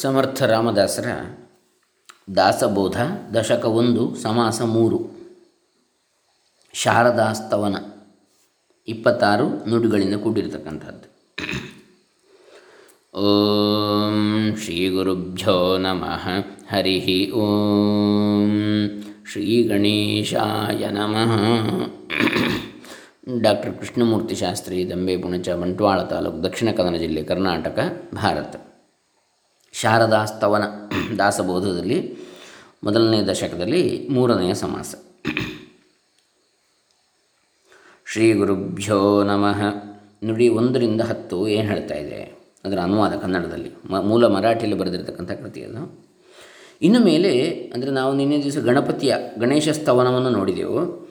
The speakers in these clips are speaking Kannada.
ಸಮರ್ಥ ರಾಮದಾಸರ ದಾಸಬೋಧ ದಶಕ ಒಂದು, ಸಮಾಸ ಮೂರು. ಶಾರದಾಸ್ತವನ ಇಪ್ಪತ್ತಾರು ನುಡಿಗಳಿಂದ ಕೂಡಿರತಕ್ಕಂಥದ್ದು. ಓಂ ಶ್ರೀ ಗುರುಭ್ಯೋ ನಮಃ. ಹರಿ ಓಂ ಶ್ರೀ ಗಣೇಶಾಯ ನಮಃ. ಡಾಕ್ಟರ್ ಕೃಷ್ಣಮೂರ್ತಿ ಶಾಸ್ತ್ರಿ, ದಂಬೆ, ಪುಣಚ, ಬಂಟ್ವಾಳ ತಾಲೂಕು, ದಕ್ಷಿಣ ಕನ್ನಡ ಜಿಲ್ಲೆ, ಕರ್ನಾಟಕ, ಭಾರತ. ಶಾರದಾಸ್ತವನ ದಾಸಬೋಧದಲ್ಲಿ ಮೊದಲನೇ ದಶಕದಲ್ಲಿ ಮೂರನೆಯ ಸಮಾಸ. ಶ್ರೀ ಗುರುಭ್ಯೋ ನಮಃ. ನುಡಿ ಒಂದರಿಂದ ಹತ್ತು ಏನು ಹೇಳ್ತಾ ಇದೆ? ಅದರ ಅನುವಾದ ಕನ್ನಡದಲ್ಲಿ. ಮ, ಮೂಲ ಮರಾಠಿಯಲ್ಲಿ ಬರೆದಿರತಕ್ಕಂಥ ಕೃತಿ ಅದು. ಇನ್ನು ಮೇಲೆ, ಅಂದರೆ ನಾವು ನಿನ್ನೆ ದಿವಸ ಗಣಪತಿಯ ಗಣೇಶ ಸ್ತವನವನ್ನು ನೋಡಿದೆವು.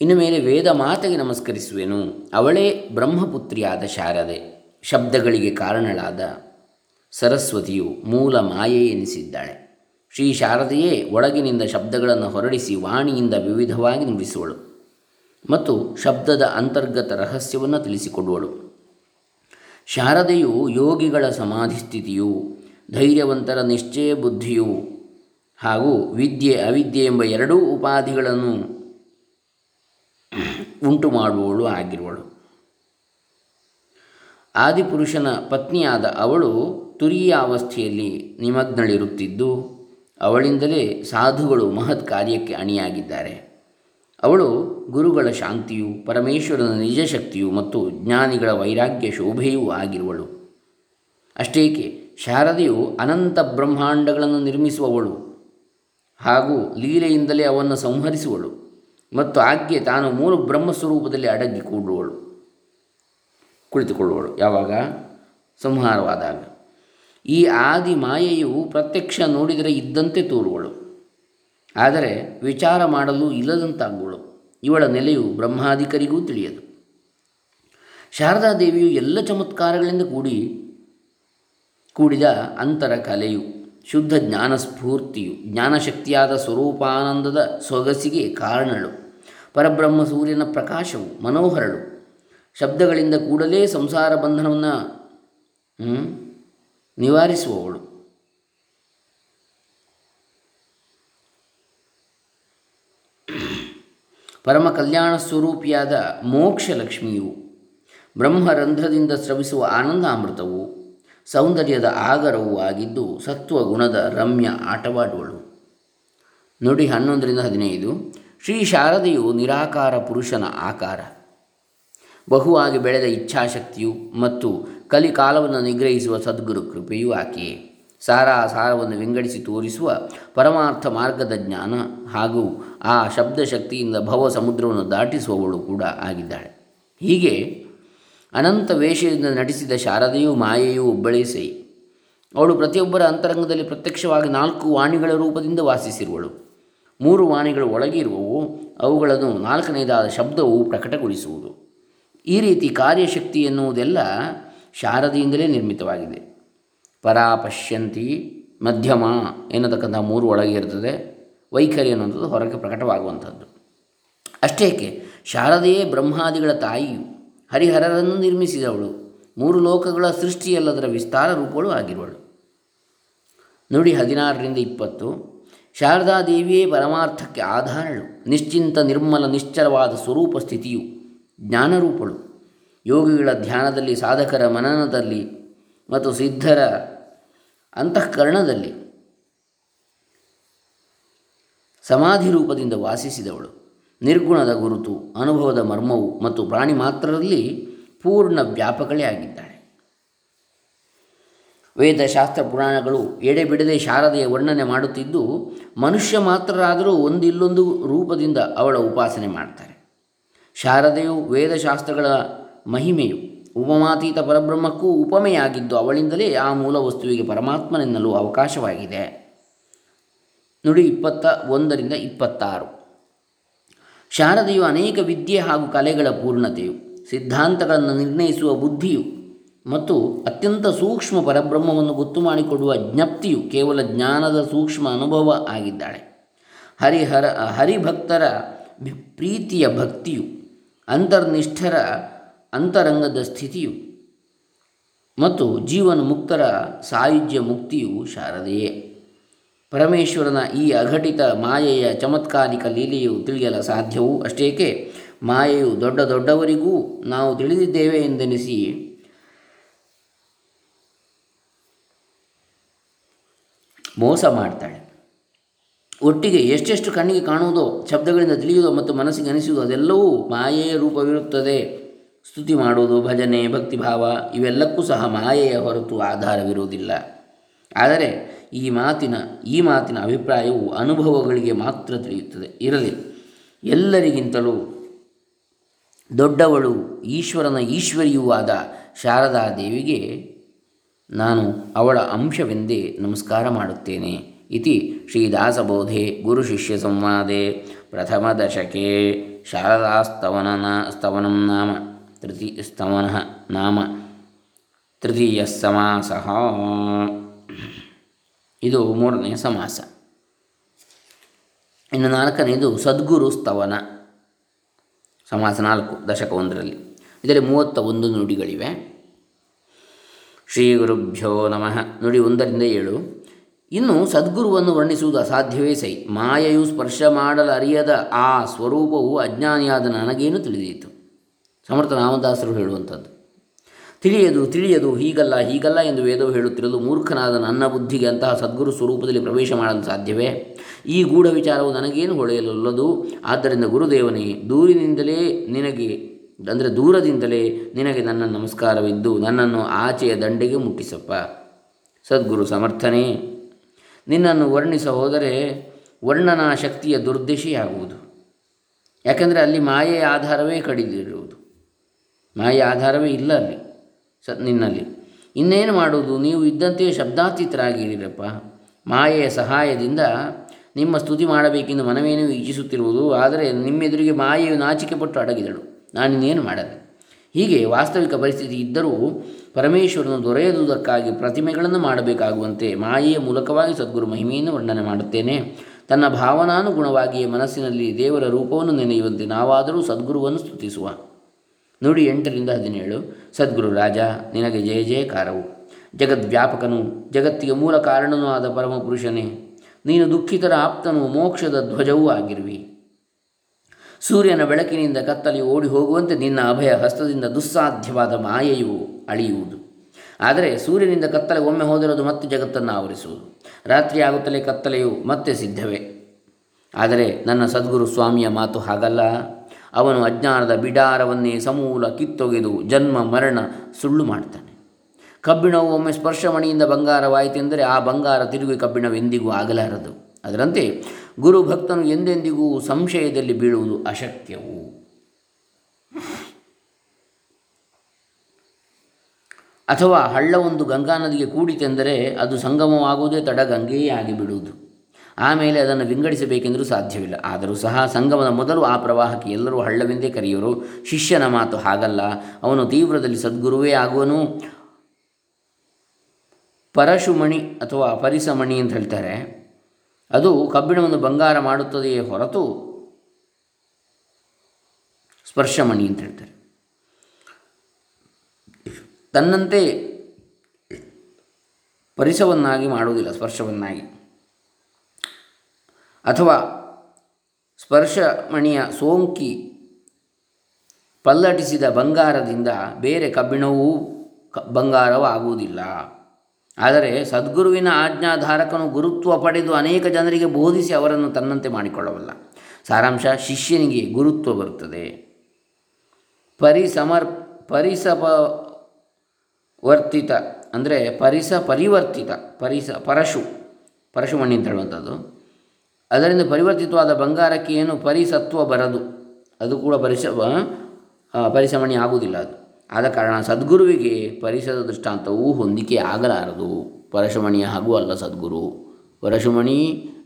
ಇನ್ನು ಮೇಲೆ ವೇದ ಮಾತೆಗೆ ನಮಸ್ಕರಿಸುವೆನು. ಅವಳೇ ಬ್ರಹ್ಮಪುತ್ರಿಯಾದ ಶಾರದೆ. ಶಬ್ದಗಳಿಗೆ ಕಾರಣಳಾದ ಸರಸ್ವತಿಯು ಮೂಲ ಮಾಯೆ ಎನಿಸಿದ್ದಾಳೆ. ಶ್ರೀ ಶಾರದೆಯೇ ಒಳಗಿನಿಂದ ಶಬ್ದಗಳನ್ನು ಹೊರಡಿಸಿ ವಾಣಿಯಿಂದ ವಿವಿಧವಾಗಿ ನುಡಿಸುವಳು ಮತ್ತು ಶಬ್ದದ ಅಂತರ್ಗತ ರಹಸ್ಯವನ್ನು ತಿಳಿಸಿಕೊಡುವಳು. ಶಾರದೆಯು ಯೋಗಿಗಳ ಸಮಾಧಿ ಸ್ಥಿತಿಯು ಧೈರ್ಯವಂತರ ನಿಶ್ಚಯ ಬುದ್ಧಿಯು ಹಾಗೂ ವಿದ್ಯೆ ಅವಿದ್ಯೆ ಎಂಬ ಎರಡೂ ಉಪಾಧಿಗಳನ್ನು ಉಂಟು ಮಾಡುವವಳು ಆಗಿರುವಳು. ಆದಿಪುರುಷನ ಪತ್ನಿಯಾದ ಅವಳು ತುರಿಯ ಅವಸ್ಥೆಯಲ್ಲಿ ನಿಮಗ್ನಳಿರುತ್ತಿದ್ದು, ಅವಳಿಂದಲೇ ಸಾಧುಗಳು ಮಹತ್ ಕಾರ್ಯಕ್ಕೆ ಅಣಿಯಾಗಿದ್ದಾರೆ. ಅವಳು ಗುರುಗಳ ಶಾಂತಿಯು, ಪರಮೇಶ್ವರನ ನಿಜ ಶಕ್ತಿಯು ಮತ್ತು ಜ್ಞಾನಿಗಳ ವೈರಾಗ್ಯ ಶೋಭೆಯೂ ಆಗಿರುವಳು. ಅಷ್ಟೇಕೆ, ಶಾರದೆಯು ಅನಂತ ಬ್ರಹ್ಮಾಂಡಗಳನ್ನು ನಿರ್ಮಿಸುವವಳು ಹಾಗೂ ಲೀಲೆಯಿಂದಲೇ ಅವನ್ನು ಸಂಹರಿಸುವಳು ಮತ್ತು ಆಕೆ ತಾನು ಮೂರು ಬ್ರಹ್ಮಸ್ವರೂಪದಲ್ಲಿ ಅಡಗಿ ಕೂಡುವಳು ಕುಳಿತುಕೊಳ್ಳುವಳು. ಯಾವಾಗ? ಸಂಹಾರವಾದಾಗ. ಈ ಆದಿ ಮಾಯೆಯು ಪ್ರತ್ಯಕ್ಷ ನೋಡಿದರೆ ಇದ್ದಂತೆ ತೋರುವಳು. ಆದರೆ ವಿಚಾರ ಮಾಡಲು ಇಲ್ಲದಂತಾಗುವಳು. ಇವಳ ನೆಲೆಯು ಬ್ರಹ್ಮಾಧಿಕರಿಗೂ ತಿಳಿಯದು. ಶಾರದಾದೇವಿಯು ಎಲ್ಲ ಚಮತ್ಕಾರಗಳಿಂದ ಕೂಡಿ ಕೂಡಿದ ಅಂತರ ಕಲೆಯು, ಶುದ್ಧ ಜ್ಞಾನಸ್ಫೂರ್ತಿಯು, ಜ್ಞಾನಶಕ್ತಿಯಾದ ಸ್ವರೂಪಾನಂದದ ಸೊಗಸಿಗೆ ಕಾರಣಳು. ಪರಬ್ರಹ್ಮ ಸೂರ್ಯನ ಪ್ರಕಾಶವು, ಮನೋಹರಳು. ಶಬ್ದಗಳಿಂದ ಕೂಡಲೇ ಸಂಸಾರ ಬಂಧನವನ್ನು ನಿವಾರಿಸುವವಳು. ಪರಮ ಕಲ್ಯಾಣ ಸ್ವರೂಪಿಯಾದ ಮೋಕ್ಷ ಲಕ್ಷ್ಮಿಯು ಬ್ರಹ್ಮರಂಧ್ರದಿಂದ ಸ್ರವಿಸುವ ಆನಂದಾಮೃತವು ಸೌಂದರ್ಯದ ಆಗರವೂ ಆಗಿದ್ದು ಸತ್ವಗುಣದ ರಮ್ಯ ಆಟವಾಡುವಳು. ನುಡಿ ಹನ್ನೊಂದರಿಂದ ಹದಿನೈದು. ಶ್ರೀ ಶಾರದೆಯು ನಿರಾಕಾರ ಪುರುಷನ ಆಕಾರ. ಬಹುವಾಗಿ ಬೆಳೆದ ಇಚ್ಛಾಶಕ್ತಿಯು ಮತ್ತು ಕಲಿಕಾಲವನ್ನು ನಿಗ್ರಹಿಸುವ ಸದ್ಗುರು ಕೃಪೆಯೂ ಆಕೆಯೇ ಸಾರ ಸಾರವನ್ನು ವಿಂಗಡಿಸಿ ತೋರಿಸುವ ಪರಮಾರ್ಥ ಮಾರ್ಗದ ಜ್ಞಾನ ಹಾಗೂ ಆ ಶಬ್ದಶಕ್ತಿಯಿಂದ ಭವ ಸಮುದ್ರವನ್ನು ದಾಟಿಸುವವಳು ಕೂಡ ಆಗಿದ್ದಾಳೆ. ಹೀಗೆ ಅನಂತ ವೇಷದಿಂದ ನಟಿಸಿದ ಶಾರದೆಯೂ ಮಾಯೆಯೂ ಒಬ್ಬಳೇ ಸೈ. ಅವಳು ಪ್ರತಿಯೊಬ್ಬರ ಅಂತರಂಗದಲ್ಲಿ ಪ್ರತ್ಯಕ್ಷವಾಗಿ ನಾಲ್ಕು ವಾಣಿಗಳ ರೂಪದಿಂದ ವಾಸಿಸಿರುವಳು. ಮೂರು ವಾಣಿಗಳು ಒಳಗಿರುವವು, ಅವುಗಳನ್ನು ನಾಲ್ಕನೇದಾದ ಶಬ್ದವು ಪ್ರಕಟಗೊಳಿಸುವುದು. ಈ ರೀತಿ ಕಾರ್ಯಶಕ್ತಿ ಎನ್ನುವುದೆಲ್ಲ ಶಾರದೆಯಿಂದಲೇ ನಿರ್ಮಿತವಾಗಿದೆ. ಪರಾಪಶ್ಯಂತಿ ಮಧ್ಯಮ ಎನ್ನತಕ್ಕಂಥ ಮೂರು ಒಳಗೆ ಇರ್ತದೆ. ವೈಖರಿ ಅನ್ನುವಂಥದ್ದು ಹೊರಗೆ ಪ್ರಕಟವಾಗುವಂಥದ್ದು. ಅಷ್ಟೇಕೆ ಶಾರದೆಯೇ ಬ್ರಹ್ಮಾದಿಗಳ ತಾಯಿಯು, ಹರಿಹರರನ್ನು ನಿರ್ಮಿಸಿದವಳು, ಮೂರು ಲೋಕಗಳ ಸೃಷ್ಟಿಯಲ್ಲದರ ವಿಸ್ತಾರ ರೂಪಗಳು ಆಗಿರುವಳು. ನುಡಿ ಹದಿನಾರರಿಂದ ಇಪ್ಪತ್ತು ಶಾರದಾದೇವಿಯೇ ಪರಮಾರ್ಥಕ್ಕೆ ಆಧಾರಳು, ನಿಶ್ಚಿಂತ ನಿರ್ಮಲ ನಿಶ್ಚಲವಾದ ಸ್ವರೂಪ ಸ್ಥಿತಿಯು ಜ್ಞಾನರೂಪಳು. ಯೋಗಿಗಳ ಧ್ಯಾನದಲ್ಲಿ, ಸಾಧಕರ ಮನನದಲ್ಲಿ ಮತ್ತು ಸಿದ್ಧರ ಅಂತಃಕರಣದಲ್ಲಿ ಸಮಾಧಿ ರೂಪದಿಂದ ವಾಸಿಸಿದವಳು. ನಿರ್ಗುಣದ ಗುರುತು, ಅನುಭವದ ಮರ್ಮವು ಮತ್ತು ಪ್ರಾಣಿ ಮಾತ್ರರಲ್ಲಿ ಪೂರ್ಣ ವ್ಯಾಪಕಳೇ ಆಗಿದ್ದಾಳೆ. ವೇದಶಾಸ್ತ್ರ ಪುರಾಣಗಳು ಎಡೆಬಿಡದೆ ಶಾರದೆಯ ವರ್ಣನೆ ಮಾಡುತ್ತಿದ್ದು, ಮನುಷ್ಯ ಮಾತ್ರರಾದರೂ ಒಂದಿಲ್ಲೊಂದು ರೂಪದಿಂದ ಅವಳ ಉಪಾಸನೆ ಮಾಡ್ತಾರೆ. ಶಾರದೆಯು ವೇದಶಾಸ್ತ್ರಗಳ ಮಹಿಮೆಯು. ಉಪಮಾತೀತ ಪರಬ್ರಹ್ಮಕ್ಕೂ ಉಪಮೆಯಾಗಿದ್ದು ಅವಳಿಂದಲೇ ಆ ಮೂಲ ವಸ್ತುವಿಗೆ ಪರಮಾತ್ಮನೆನ್ನಲು ಅವಕಾಶವಾಗಿದೆ. ನುಡಿ, ಇಪ್ಪತ್ತ ಒಂದರಿಂದ ಇಪ್ಪತ್ತಾರು. ಶಾರದೆಯು ಅನೇಕ ವಿದ್ಯೆ ಹಾಗೂ ಕಲೆಗಳ ಪೂರ್ಣತೆಯು, ಸಿದ್ಧಾಂತಗಳನ್ನು ನಿರ್ಣಯಿಸುವ ಬುದ್ಧಿಯು ಮತ್ತು ಅತ್ಯಂತ ಸೂಕ್ಷ್ಮ ಪರಬ್ರಹ್ಮವನ್ನು ಗೊತ್ತು ಮಾಡಿಕೊಡುವ ಜ್ಞಪ್ತಿಯು ಕೇವಲ ಜ್ಞಾನದ ಸೂಕ್ಷ್ಮ ಅನುಭವ ಆಗಿದ್ದಾಳೆ. ಹರಿಹರ, ಹರಿಭಕ್ತರ ಪ್ರೀತಿಯ ಭಕ್ತಿಯು ಅಂತರ್ನಿಷ್ಠರ ಅಂತರಂಗದ ಸ್ಥಿತಿಯು ಮತ್ತು ಜೀವನ ಮುಕ್ತರ ಸಾಯುಜ್ಯ ಮುಕ್ತಿಯು ಶಾರದೆಯೇ. ಪರಮೇಶ್ವರನ ಈ ಅಘಟಿತ ಮಾಯೆಯ ಚಮತ್ಕಾರಿಕ ಲೀಲೆಯು ತಿಳಿಯಲು ಸಾಧ್ಯವೂ ಅಷ್ಟೇಕೆ? ಮಾಯೆಯು ದೊಡ್ಡ ದೊಡ್ಡವರಿಗೂ ನಾವು ತಿಳಿದಿದ್ದೇವೆ ಎಂದೆನಿಸಿ ಮೋಸ ಮಾಡ್ತಾಳೆ. ಒಟ್ಟಿಗೆ ಎಷ್ಟೆಷ್ಟು ಕಣ್ಣಿಗೆ ಕಾಣುವುದೋ, ಶಬ್ದಗಳಿಂದ ತಿಳಿಯುವುದೋ ಮತ್ತು ಮನಸ್ಸಿಗೆ ಅನಿಸುವುದೋ ಅದೆಲ್ಲವೂ ಮಾಯೆಯ ರೂಪವಿರುತ್ತದೆ. ಸ್ತುತಿ ಮಾಡುವುದು, ಭಜನೆ, ಭಕ್ತಿಭಾವ ಇವೆಲ್ಲಕ್ಕೂ ಸಹ ಮಾಯೆಯ ಹೊರತು ಆಧಾರವಿರುವುದಿಲ್ಲ. ಆದರೆ ಈ ಮಾತಿನ ಈ ಮಾತಿನ ಅಭಿಪ್ರಾಯವು ಅನುಭವಗಳಿಗೆ ಮಾತ್ರ ತಿಳಿಯುತ್ತದೆ, ಇರಲಿ. ಎಲ್ಲರಿಗಿಂತಲೂ ದೊಡ್ಡವಳು ಈಶ್ವರನ ಈಶ್ವರಿಯೂ ಆದ ಶಾರದಾ ದೇವಿಗೆ ನಾನು ಅವಳ ಅಂಶವೆಂದೇ ನಮಸ್ಕಾರ ಮಾಡುತ್ತೇನೆ. ಇತಿ ಶ್ರೀದಾಸಬೋಧೆ ಗುರುಶಿಷ್ಯ ಸಂವಾದೆ ಪ್ರಥಮ ದಶಕೆ ಶಾರದಾಸ್ತವನ ಸ್ತವನಂ ನಾಮ ತೃತಿ ಸ್ತವನ ನಾಮ ತೃತೀಯ ಸಮಾಸ ಇದು ಮೂರನೇ ಸಮಾಸ. ಇನ್ನು ನಾಲ್ಕನೆಯದು ಸದ್ಗುರು ಸ್ತವನ. ಸಮಾಸ ನಾಲ್ಕು, ದಶಕ ಒಂದರಲ್ಲಿ. ಇದರಲ್ಲಿ ಮೂವತ್ತ ಒಂದು ನುಡಿಗಳಿವೆ. ಶ್ರೀ ಗುರುಭ್ಯೋ ನಮಃ. ನುಡಿ ಒಂದರಿಂದ ಏಳು. ಇನ್ನು ಸದ್ಗುರುವನ್ನು ವರ್ಣಿಸುವುದು ಅಸಾಧ್ಯವೇ ಸೈ. ಮಾಯೆಯು ಸ್ಪರ್ಶ ಮಾಡಲು ಅರಿಯದ ಆ ಸ್ವರೂಪವು ಅಜ್ಞಾನಿಯಾದ ನನಗೇನು ತಿಳಿದಿತ್ತು ಸಮರ್ಥ ರಾಮದಾಸರು ಹೇಳುವಂಥದ್ದು. ತಿಳಿಯದು ತಿಳಿಯದು, ಹೀಗಲ್ಲ ಹೀಗಲ್ಲ ಎಂದು ವೇದವು ಹೇಳುತ್ತಿರಲು ಮೂರ್ಖನಾದ ನನ್ನ ಬುದ್ಧಿಗೆ ಅಂತಹ ಸದ್ಗುರು ಸ್ವರೂಪದಲ್ಲಿ ಪ್ರವೇಶ ಮಾಡಲು ಸಾಧ್ಯವೇ? ಈ ಗೂಢ ವಿಚಾರವು ನನಗೇನು ಹೊಳೆಯಲಲ್ಲದು? ಆದ್ದರಿಂದ ಗುರುದೇವನೇ, ದೂರಿನಿಂದಲೇ ನಿನಗೆ, ಅಂದರೆ ದೂರದಿಂದಲೇ ನಿನಗೆ ನನ್ನ ನಮಸ್ಕಾರವಿದ್ದು, ನನ್ನನ್ನು ಆಚೆಯ ದಂಡೆಗೆ ಮುಟ್ಟಿಸಪ್ಪ. ಸದ್ಗುರು ಸಮರ್ಥನೆ. ನಿನ್ನನ್ನು ವರ್ಣಿಸ ಹೋದರೆ ವರ್ಣನಾ ಶಕ್ತಿಯ ದುರ್ದಶೆಯಾಗುವುದು. ಯಾಕೆಂದರೆ ಅಲ್ಲಿ ಮಾಯೆಯ ಆಧಾರವೇ ಕಡಿದಿರುವುದು. ಮಾಯೆಯ ಆಧಾರವೇ ಇಲ್ಲ ಅಲ್ಲಿ, ಸ, ನಿನ್ನಲ್ಲಿ. ಇನ್ನೇನು ಮಾಡುವುದು? ನೀವು ಇದ್ದಂತೆಯೇ ಶಬ್ದಾತೀತರಾಗಿರಪ್ಪ ಮಾಯೆಯ ಸಹಾಯದಿಂದ ನಿಮ್ಮ ಸ್ತುತಿ ಮಾಡಬೇಕೆಂದು ಮನವೇನೂ ಇಚ್ಛಿಸುತ್ತಿರುವುದು, ಆದರೆ ನಿಮ್ಮೆದುರಿಗೆ ಮಾಯೆಯು ನಾಚಿಕೆ ಪಟ್ಟು ಅಡಗಿದಳು. ನಾನಿನ್ನೇನು ಮಾಡಲಿ? ಹೀಗೆ ವಾಸ್ತವಿಕ ಪರಿಸ್ಥಿತಿ ಇದ್ದರೂ ಪರಮೇಶ್ವರನು ದೊರೆಯುವುದಕ್ಕಾಗಿ ಪ್ರತಿಮೆಗಳನ್ನು ಮಾಡಬೇಕಾಗುವಂತೆ ಮಾಯೆಯ ಮೂಲಕವಾಗಿ ಸದ್ಗುರು ಮಹಿಮೆಯನ್ನು ವರ್ಣನೆ ಮಾಡುತ್ತೇನೆ. ತನ್ನ ಭಾವನಾನುಗುಣವಾಗಿಯೇ ಮನಸ್ಸಿನಲ್ಲಿ ದೇವರ ರೂಪವನ್ನು ನೆನೆಯುವಂತೆ ನಾವಾದರೂ ಸದ್ಗುರುವನ್ನು ಸ್ತುತಿಸುವ. ನುಡಿ ಎಂಟರಿಂದ ಹದಿನೇಳು, ಸದ್ಗುರು ರಾಜ, ನಿನಗೆ ಜಯ ಜಯಕಾರವು. ಜಗದ್ವ್ಯಾಪಕನು, ಜಗತ್ತಿಗೆ ಮೂಲ ಕಾರಣನೂ ಆದ ಪರಮಪುರುಷನೇ. ನೀನು ದುಃಖಿತರ ಆಪ್ತನು, ಮೋಕ್ಷದ ಧ್ವಜವೂ ಆಗಿರುವಿ. ಸೂರ್ಯನ ಬೆಳಕಿನಿಂದ ಕತ್ತಲಿ ಓಡಿ ಹೋಗುವಂತೆ ನಿನ್ನ ಅಭಯ ಹಸ್ತದಿಂದ ದುಸ್ಸಾಧ್ಯವಾದ ಮಾಯೆಯು ಅಳಿಯುವುದು. ಆದರೆ ಸೂರ್ಯನಿಂದ ಕತ್ತಲೆ ಒಮ್ಮೆ ಹೋದಿರೋದು ಮತ್ತೆ ಜಗತ್ತನ್ನು ಆವರಿಸುವುದು. ರಾತ್ರಿ ಆಗುತ್ತಲೇ ಕತ್ತಲೆಯು ಮತ್ತೆ ಸಿದ್ಧವೇ? ಆದರೆ ನನ್ನ ಸದ್ಗುರು ಸ್ವಾಮಿಯ ಮಾತು ಹಾಗಲ್ಲ. ಅವನು ಅಜ್ಞಾನದ ಬಿಡಾರವನ್ನೇ ಸಮೂಲ ಕಿತ್ತೊಗೆದು ಜನ್ಮ ಮರಣ ಸುಳ್ಳು ಮಾಡ್ತಾನೆ. ಕಬ್ಬಿಣವು ಒಮ್ಮೆ ಸ್ಪರ್ಶಮಣಿಯಿಂದ ಬಂಗಾರವಾಯಿತೆಂದರೆ ಆ ಬಂಗಾರ ತಿರುಗಿ ಕಬ್ಬಿಣವೆಂದಿಗೂ ಆಗಲಾರದು. ಅದರಂತೆ ಗುರು ಭಕ್ತನು ಎಂದೆಂದಿಗೂ ಸಂಶಯದಲ್ಲಿ ಬೀಳುವುದು ಅಶಕ್ಯವು. ಅಥವಾ ಹಳ್ಳ ಒಂದು ಗಂಗಾ ನದಿಗೆ ಕೂಡಿತೆಂದರೆ ಅದು ಸಂಗಮವಾಗುವುದೇ ತಡ ಗಂಗೆಯೇ ಆಗಿಬಿಡುವುದು. ಆಮೇಲೆ ಅದನ್ನು ವಿಂಗಡಿಸಬೇಕೆಂದರೂ ಸಾಧ್ಯವಿಲ್ಲ. ಆದರೂ ಸಹ ಸಂಗಮದ ಮೊದಲು ಆ ಪ್ರವಾಹಕ್ಕೆ ಎಲ್ಲರೂ ಹಳ್ಳವೆಂದೇ ಕರೆಯುವರು ಶಿಷ್ಯನ ಮಾತು ಹಾಗಲ್ಲ. ಅವನು ತೀವ್ರದಲ್ಲಿ ಸದ್ಗುರುವೇ ಆಗುವನು. ಪರಶುಮಣಿ ಅಥವಾ ಪರಿಸಮಣಿ ಅಂತ ಹೇಳ್ತಾರೆ. ಅದು ಕಬ್ಬಿಣವನ್ನು ಬಂಗಾರ ಮಾಡುತ್ತದೆಯೇ ಹೊರತು ಸ್ಪರ್ಶಮಣಿ ಅಂತ ಹೇಳ್ತಾರೆ. ತನ್ನಂತೆ ಪರಿಸವನ್ನಾಗಿ ಮಾಡುವುದಿಲ್ಲ, ಸ್ಪರ್ಶವನ್ನಾಗಿ. ಅಥವಾ ಸ್ಪರ್ಶಮಣಿಯ ಸೋಂಕಿ ಪಲ್ಲಟಿಸಿದ ಬಂಗಾರದಿಂದ ಬೇರೆ ಕಬ್ಬಿಣವೂ ಬಂಗಾರವಾಗುವುದಿಲ್ಲ. ಆದರೆ ಸದ್ಗುರುವಿನ ಆಜ್ಞಾಧಾರಕನು ಗುರುತ್ವ ಪಡೆದು ಅನೇಕ ಜನರಿಗೆ ಬೋಧಿಸಿ ಅವರನ್ನು ತನ್ನಂತೆ ಮಾಡಿಕೊಳ್ಳಬಲ್ಲ. ಸಾರಾಂಶ, ಶಿಷ್ಯನಿಗೆ ಗುರುತ್ವ ಬರುತ್ತದೆ. ಪರಿಸಮರ್, ಪರಿಸಪ ವರ್ತಿತ ಅಂದರೆ ಪರಿಸ ಪರಿವರ್ತಿತ, ಪರಿಸ ಪರಶು ಪರಶುಮಣಿ ಅಂತ ಹೇಳುವಂಥದ್ದು. ಅದರಿಂದ ಪರಿವರ್ತಿತವಾದ ಬಂಗಾರಕ್ಕೆ ಏನು ಪರಿಸತ್ವ ಬರದು. ಅದು ಕೂಡ ಪರಿಸ ಪರಿಸಮಣಿ ಆಗುವುದಿಲ್ಲ ಅದು. ಆದ ಕಾರಣ ಸದ್ಗುರುವಿಗೆ ಪರಿಸರದ ದೃಷ್ಟಾಂತವು ಹೊಂದಿಕೆ ಆಗಲಾರದು. ಪರಶುಮಣಿಯ ಹಾಗೂ ಅಲ್ಲ ಸದ್ಗುರು. ಪರಶುಮಣಿ,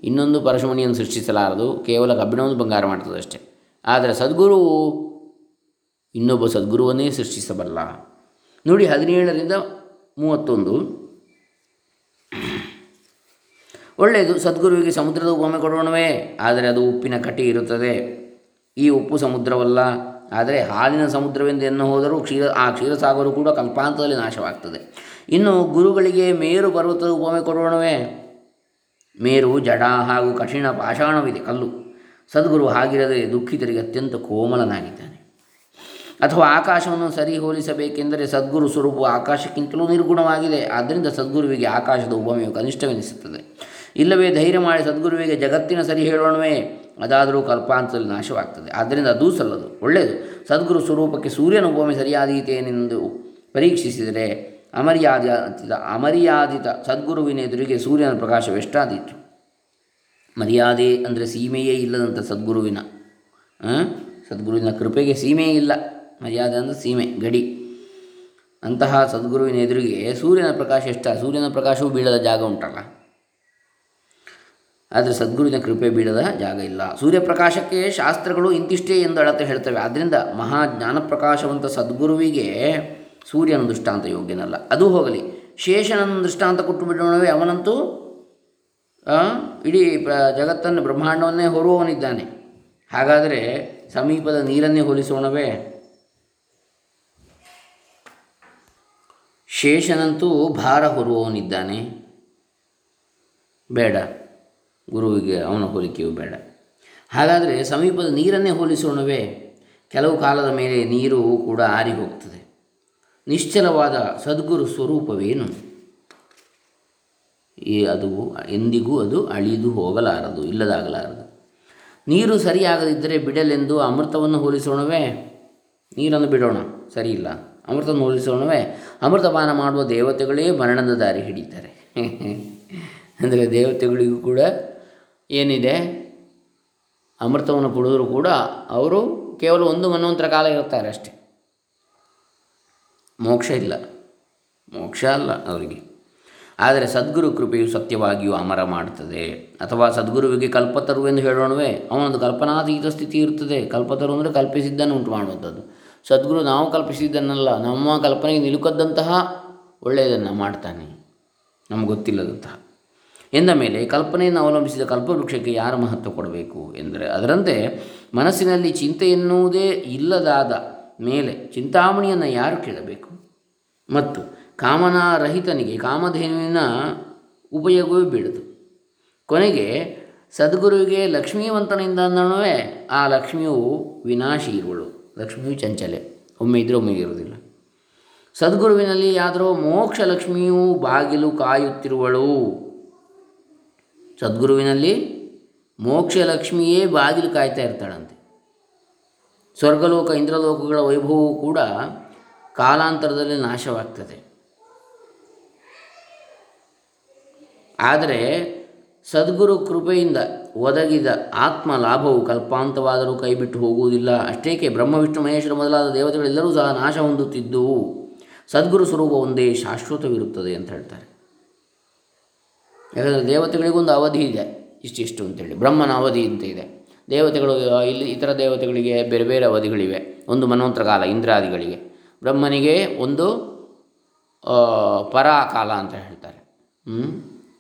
ಇನ್ನೊಂದು ಪರಶುಮಣಿಯನ್ನು ಸೃಷ್ಟಿಸಲಾರದು. ಕೇವಲ ಕಬ್ಬಿಣವನ್ನು ಬಂಗಾರ ಮಾಡ್ತದಷ್ಟೇ. ಆದರೆ ಸದ್ಗುರು ಇನ್ನೊಬ್ಬ ಸದ್ಗುರುವನ್ನೇ ಸೃಷ್ಟಿಸಬಲ್ಲ. ನೋಡಿ ಹದಿನೇಳರಿಂದ ಮೂವತ್ತೊಂದು. ಒಳ್ಳೆಯದು, ಸದ್ಗುರುವಿಗೆ ಸಮುದ್ರದ ಉಪಮೆ ಕೊಡೋಣವೇ, ಆದರೆ ಅದು ಉಪ್ಪಿನ ಕಟಿ ಇರುತ್ತದೆ. ಈ ಉಪ್ಪು ಸಮುದ್ರವಲ್ಲ, ಆದರೆ ಹಾಲಿನ ಸಮುದ್ರವೆಂದು ಎನ್ನು ಹೋದರೂ ಕ್ಷೀರ, ಆ ಕ್ಷೀರಸಾಗರು ಕೂಡ ಕಲ್ಪಾಂತದಲ್ಲಿ ನಾಶವಾಗ್ತದೆ. ಇನ್ನು ಗುರುಗಳಿಗೆ ಮೇರು ಪರ್ವತದ ಉಪಮೆ ಕೊಡೋಣವೇ, ಮೇರು ಜಡ ಹಾಗೂ ಕಠಿಣ ಪಾಷಾಣವಿದೆ ಕಲ್ಲು. ಸದ್ಗುರು ಹಾಗಿರದೆ ದುಃಖಿತರಿಗೆ ಅತ್ಯಂತ ಕೋಮಲನಾಗಿದ್ದಾನೆ. ಅಥವಾ ಆಕಾಶವನ್ನು ಸರಿ ಹೋಲಿಸಬೇಕೆಂದರೆ ಸದ್ಗುರು ಸ್ವರೂಪವು ಆಕಾಶಕ್ಕಿಂತಲೂ ನಿರ್ಗುಣವಾಗಿದೆ. ಆದ್ದರಿಂದ ಸದ್ಗುರುವಿಗೆ ಆಕಾಶದ ಉಪಮೆಯು ಕನಿಷ್ಠವೆನಿಸುತ್ತದೆ. ಇಲ್ಲವೇ ಧೈರ್ಯ ಮಾಡಿ ಸದ್ಗುರುವಿಗೆ ಜಗತ್ತಿನ ಸರಿ ಹೇಳೋಣವೇ. ಅದಾದರೂ ಕಲ್ಪಾಂತದಲ್ಲಿ ನಾಶವಾಗ್ತದೆ. ಆದ್ದರಿಂದ ಅದೂ ಸಲ್ಲದು. ಒಳ್ಳೆಯದು. ಸದ್ಗುರು ಸ್ವರೂಪಕ್ಕೆ ಸೂರ್ಯನ ಉಪಮೆ ಸರಿಯಾದೀತೇನೆಂದು ಪರೀಕ್ಷಿಸಿದರೆ ಅಮರ್ಯಾದಿತ ಅಮರ್ಯಾದಿತ ಸದ್ಗುರುವಿನ ಎದುರಿಗೆ ಸೂರ್ಯನ ಪ್ರಕಾಶವೆಷ್ಟಾದೀತು ಮರ್ಯಾದೆ ಅಂದರೆ ಸೀಮೆಯೇ ಇಲ್ಲದಂಥ ಸದ್ಗುರುವಿನ? ಸದ್ಗುರುವಿನ ಕೃಪೆಗೆ ಸೀಮೆಯೇ ಇಲ್ಲ. ಮರ್ಯಾದೆ ಅಂದರೆ ಸೀಮೆ, ಗಡಿ. ಅಂತಹ ಸದ್ಗುರುವಿನ ಎದುರಿಗೆ ಸೂರ್ಯನ ಪ್ರಕಾಶ ಎಷ್ಟ? ಸೂರ್ಯನ ಪ್ರಕಾಶವೂ ಬೀಳದ ಜಾಗ ಉಂಟಲ್ಲ. ಆದರೆ ಸದ್ಗುರುವಿನ ಕೃಪೆ ಬೀಳದ ಜಾಗ ಇಲ್ಲ. ಸೂರ್ಯಪ್ರಕಾಶಕ್ಕೆ ಶಾಸ್ತ್ರಗಳು ಇಂತಿಷ್ಟೇ ಎಂದು ಅಳತೆ ಹೇಳ್ತವೆ. ಆದ್ದರಿಂದ ಮಹಾ ಜ್ಞಾನಪ್ರಕಾಶವಂತ ಸದ್ಗುರುವಿಗೆ ಸೂರ್ಯನ ದೃಷ್ಟಾಂತ ಯೋಗ್ಯನಲ್ಲ. ಅದು ಹೋಗಲಿ. ಶೇಷನನ್ನು ದೃಷ್ಟಾಂತ ಕೊಟ್ಟು ಬಿಡೋಣವೇ ಅವನಂತೂ ಇಡೀ ಪ್ರ, ಜಗತ್ತನ್ನು ಬ್ರಹ್ಮಾಂಡವನ್ನೇ ಹೊರುವವನಿದ್ದಾನೆ. ಹಾಗಾದರೆ ಸಮೀಪದ ನೀರನ್ನೇ ಹೋಲಿಸೋಣವೇ? ಶೇಷನಂತೂ ಭಾರ ಹೊರುವವನಿದ್ದಾನೆ. ಬೇಡ. ಗುರುವಿಗೆ ಅವನ ಹೋಲಿಕೆಯೂ ಬೇಡ. ಹಾಗಾದರೆ ಸಮೀಪದ ನೀರನ್ನೇ ಹೋಲಿಸೋಣವೇ. ಕೆಲವು ಕಾಲದ ಮೇಲೆ ನೀರು ಕೂಡ ಆರಿ ಹೋಗ್ತದೆ. ನಿಶ್ಚಲವಾದ ಸದ್ಗುರು ಸ್ವರೂಪವೇನು? ಈ ಅದು ಎಂದಿಗೂ ಅದು ಅಳಿದು ಹೋಗಲಾರದು, ಇಲ್ಲದಾಗಲಾರದು. ನೀರು ಸರಿಯಾಗದಿದ್ದರೆ ಬಿಡಲೆಂದು ಅಮೃತವನ್ನು ಹೋಲಿಸೋಣವೇ? ನೀರನ್ನು ಬಿಡೋಣ. ಸರಿ ಇಲ್ಲ ಅಮೃತವನ್ನು ಅಮೃತಪಾನ ಮಾಡುವ ದೇವತೆಗಳೇ ಮರಣದ ದಾರಿ ಹಿಡಿತಾರೆ. ಅಂದರೆ ದೇವತೆಗಳಿಗೂ ಕೂಡ ಏನಿದೆ? ಅಮೃತವನ್ನು ಕುಡಿದರೂ ಕೂಡ ಅವರು ಕೇವಲ ಒಂದು ಮನ್ವಂತರ ಕಾಲ ಇರ್ತಾರೆ ಅಷ್ಟೆ. ಮೋಕ್ಷ ಇಲ್ಲ. ಮೋಕ್ಷ ಅಲ್ಲ ಅವರಿಗೆ. ಆದರೆ ಸದ್ಗುರು ಕೃಪೆಯು ಸತ್ಯವಾಗಿಯೂ ಅಮರ ಮಾಡುತ್ತದೆ. ಅಥವಾ ಸದ್ಗುರುವಿಗೆ ಕಲ್ಪತರು ಎಂದು ಹೇಳೋಣವೇ. ಅವನೊಂದು ಕಲ್ಪನಾತೀತ ಸ್ಥಿತಿ ಇರ್ತದೆ. ಕಲ್ಪತರು ಅಂದರೆ ಕಲ್ಪಿಸಿದ್ದನ್ನು ಉಂಟು ಮಾಡುವಂಥದ್ದು. ಸದ್ಗುರು ನಾವು ಕಲ್ಪಿಸಿದ್ದನ್ನಲ್ಲ ನಮ್ಮ ಕಲ್ಪನೆಗೆ ನಿಲುಕದ್ದಂತಹ ಒಳ್ಳೆಯದನ್ನು ಮಾಡ್ತಾನೆ. ನಮ್ಗೆ ಗೊತ್ತಿಲ್ಲದಂತಹ. ಎಂದ ಮೇಲೆ ಕಲ್ಪನೆಯನ್ನು ಅವಲಂಬಿಸಿದ ಕಲ್ಪವೃಕ್ಷಕ್ಕೆ ಯಾರು ಮಹತ್ವ ಕೊಡಬೇಕು ಎಂದರೆ ಅದರಂತೆ ಮನಸ್ಸಿನಲ್ಲಿ ಚಿಂತೆ ಎನ್ನುವುದೇ ಇಲ್ಲದಾದ ಮೇಲೆ ಚಿಂತಾಮಣಿಯನ್ನು ಯಾರು ಕೇಳಬೇಕು? ಮತ್ತು ಕಾಮನಾರಹಿತನಿಗೆ ಕಾಮಧೇನುವಿನ ಉಪಯೋಗವೇ ಬೀಳದು. ಕೊನೆಗೆ ಸದ್ಗುರುವಿಗೆ ಲಕ್ಷ್ಮೀವಂತನಿಂದ ಆ ಲಕ್ಷ್ಮಿಯು ವಿನಾಶಿ ಇರುವಳು. ಲಕ್ಷ್ಮಿಯು ಚಂಚಲೆ. ಒಮ್ಮೆ ಇದ್ದರೆ ಒಮ್ಮೆ ಇರುವುದಿಲ್ಲ. ಸದ್ಗುರುವಿನಲ್ಲಿ ಆದರೂ ಮೋಕ್ಷ ಲಕ್ಷ್ಮಿಯು ಬಾಗಿಲು ಕಾಯುತ್ತಿರುವಳು. ಸದ್ಗುರುವಿನಲ್ಲಿ ಮೋಕ್ಷ ಲಕ್ಷ್ಮಿಯೇ ಬಾಗಿಲು ಕಾಯ್ತಾ ಇರ್ತಾಳಂತೆ. ಸ್ವರ್ಗಲೋಕ, ಇಂದ್ರಲೋಕಗಳ ವೈಭವವು ಕೂಡ ಕಾಲಾಂತರದಲ್ಲಿ ನಾಶವಾಗ್ತದೆ. ಆದರೆ ಸದ್ಗುರು ಕೃಪೆಯಿಂದ ಒದಗಿದ ಆತ್ಮ ಲಾಭವು ಕಲ್ಪಾಂತವಾದರೂ ಕೈಬಿಟ್ಟು ಹೋಗುವುದಿಲ್ಲ. ಅಷ್ಟೇಕೆ ಬ್ರಹ್ಮ ವಿಷ್ಣು ಮಹೇಶ್ವರ ಮೊದಲಾದ ದೇವತೆಗಳೆಲ್ಲರೂ ಸಹ ನಾಶ ಹೊಂದುತ್ತಿದ್ದುವು ಸದ್ಗುರು ಸ್ವರೂಪ ಒಂದೇ ಶಾಶ್ವತವಿರುತ್ತದೆ ಅಂತ ಹೇಳ್ತಾರೆ. ಯಾಕಂದರೆ ದೇವತೆಗಳಿಗೊಂದು ಅವಧಿ ಇದೆ. ಇಷ್ಟಿಷ್ಟು ಅಂತೇಳಿ. ಬ್ರಹ್ಮನ ಅವಧಿ ಅಂತ ಇದೆ. ದೇವತೆಗಳು ಇಲ್ಲಿ ಇತರ ದೇವತೆಗಳಿಗೆ ಬೇರೆ ಬೇರೆ ಅವಧಿಗಳಿವೆ. ಒಂದು ಮನ್ವಂತರ ಕಾಲ, ಇಂದ್ರಾದಿಗಳಿಗೆ. ಬ್ರಹ್ಮನಿಗೆ ಒಂದು ಪರಾಕಾಲ ಅಂತ ಹೇಳ್ತಾರೆ?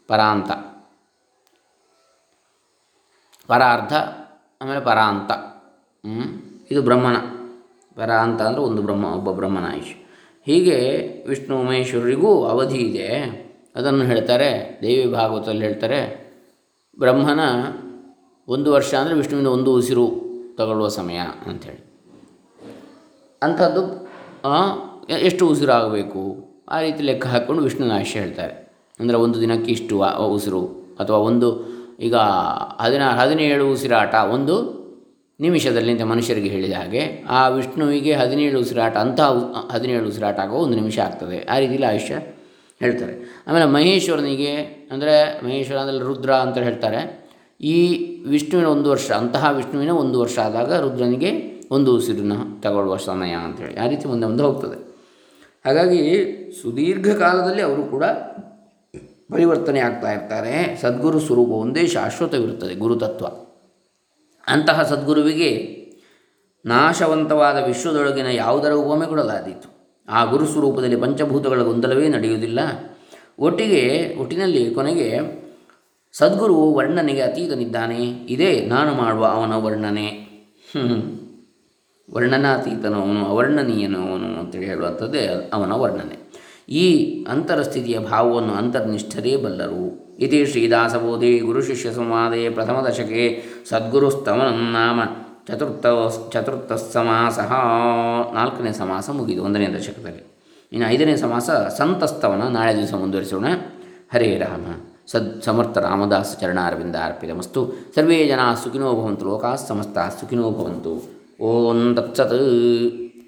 ಪರಾಂತ. ಪರಾರ್ಧ ಆಮೇಲೆ ಪರಾಂತ. ಇದು ಬ್ರಹ್ಮನ. ಪರಾಂತ ಅಂದರೆ ಒಂದು ಬ್ರಹ್ಮ, ಒಬ್ಬ ಬ್ರಹ್ಮನ ಆಯುಷ್. ಹೀಗೆ ವಿಷ್ಣು ಮಹೇಶ್ವರರಿಗೂ ಅವಧಿ ಇದೆ. ಅದನ್ನು ಹೇಳ್ತಾರೆ, ದೇವಿ ಭಾಗವತದಲ್ಲಿ ಹೇಳ್ತಾರೆ, ಬ್ರಹ್ಮನ ಒಂದು ವರ್ಷ ಅಂದರೆ ವಿಷ್ಣುವಿನ ಒಂದು ಉಸಿರು ತಗೊಳ್ಳುವ ಸಮಯ ಅಂಥೇಳಿ. ಅಂಥದ್ದು ಎಷ್ಟು ಉಸಿರು ಆಗಬೇಕು? ಆ ರೀತಿ ಲೆಕ್ಕ ಹಾಕ್ಕೊಂಡು ವಿಷ್ಣುವಿನ ಆಯುಷ್ಯ ಹೇಳ್ತಾರೆ. ಅಂದರೆ ಒಂದು ದಿನಕ್ಕೆ ಇಷ್ಟು ಉಸಿರು ಅಥವಾ ಒಂದು ಈಗ ಹದಿನಾ, ಹದಿನೇಳು ಉಸಿರಾಟ ಒಂದು ನಿಮಿಷದಲ್ಲಿ ಅಂತ ಮನುಷ್ಯರಿಗೆ ಹೇಳಿದ ಹಾಗೆ, ಆ ವಿಷ್ಣುವಿಗೆ ಹದಿನೇಳು ಉಸಿರಾಟ ಅಂತಹ ಹದಿನೇಳು ಉಸಿರಾಟ ಆಗೋ ಒಂದು ನಿಮಿಷ ಆಗ್ತದೆ. ಆ ರೀತಿಯಲ್ಲಿ ಆಯುಷ್ಯ ಹೇಳ್ತಾರೆ. ಆಮೇಲೆ ಮಹೇಶ್ವರನಿಗೆ ಅಂದರೆ ಮಹೇಶ್ವರ ಅಂದರೆ ರುದ್ರ ಅಂತ ಹೇಳ್ತಾರೆ. ಈ ವಿಷ್ಣುವಿನ ಒಂದು ವರ್ಷ, ಅಂತಹ ವಿಷ್ಣುವಿನ ಒಂದು ವರ್ಷ ಆದಾಗ ರುದ್ರನಿಗೆ ಒಂದು ಉಸಿರನ್ನ ತಗೊಳ್ಳುವ ಸಮಯ ಅಂತೇಳಿ ಆ ರೀತಿ ಮುಂದೆ ಮುಂದೆ ಹೋಗ್ತದೆ. ಹಾಗಾಗಿ ಸುದೀರ್ಘ ಕಾಲದಲ್ಲಿ ಅವರು ಕೂಡ ಪರಿವರ್ತನೆ ಆಗ್ತಾ ಇರ್ತಾರೆ. ಸದ್ಗುರು ಸ್ವರೂಪ ಒಂದೇ ಶಾಶ್ವತವಿರುತ್ತದೆ, ಗುರುತತ್ವ. ಅಂತಹ ಸದ್ಗುರುವಿಗೆ ನಾಶವಂತವಾದ ವಿಶ್ವದೊಳಗಿನ ಯಾವುದರ ಉಪಮೆ ಕೊಡಲಾದೀತು. ಆ ಗುರು ಸ್ವರೂಪದಲ್ಲಿ ಪಂಚಭೂತಗಳ ಗೊಂದಲವೇ ನಡೆಯುವುದಿಲ್ಲ. ಒಟ್ಟಿಗೆ, ಒಟ್ಟಿನಲ್ಲಿ ಕೊನೆಗೆ ಸದ್ಗುರು ವರ್ಣನೆಗೆ ಅತೀತನಿದ್ದಾನೆ. ಇದೇ ನಾನು ಮಾಡುವ ಅವನ ವರ್ಣನೆ. ವರ್ಣನಾತೀತನು ಅವನು ಅವರ್ಣನೀಯನು ಅವನು ಅಂತೇಳಿ ಹೇಳುವಂಥದ್ದೇ ಅವನ ವರ್ಣನೆ. ಈ ಅಂತರಸ್ಥಿತಿಯ ಭಾವವನ್ನು ಅಂತರ್ನಿಷ್ಠರೇ ಬಲ್ಲರು. ಇತಿ ಶ್ರೀದಾಸಬೋಧಿ ಗುರು ಶಿಷ್ಯ ಸಂವಾದೆ ಪ್ರಥಮ ದಶಕೆ ಸದ್ಗುರುಸ್ತವನಂ ನಾಮ ಚತುರ್ಥ ಚತುರ್ಥ ಸಮಾಸ ನಾಲ್ಕನೇ ಸಮಾಸ ಮುಗಿದು ಒಂದನೇ ದಶಕದಲ್ಲಿ. ಇನ್ನು ಐದನೇ ಸಮಾಸ ಸಂತಸ್ತವನ ನಾಳೆ ದಿವಸ ಮುಂದುವರಿಸೋಣ. ಹರೇ ರಾಮ. ಸದ್ ಸಮರ್ಥ ರಾಮದಾಸ ಚರಣಾರವಿಂದ ಅರ್ಪಿತಮಸ್ತು. ಸರ್ವೇ ಜನ ಸುಖಿನೋ ಭವಂತು. ಲೋಕಾಃ ಸಮಸ್ತ ಸುಖಿನೋ ಭವಂತು. ಓಂ ತತ್ಸತ್.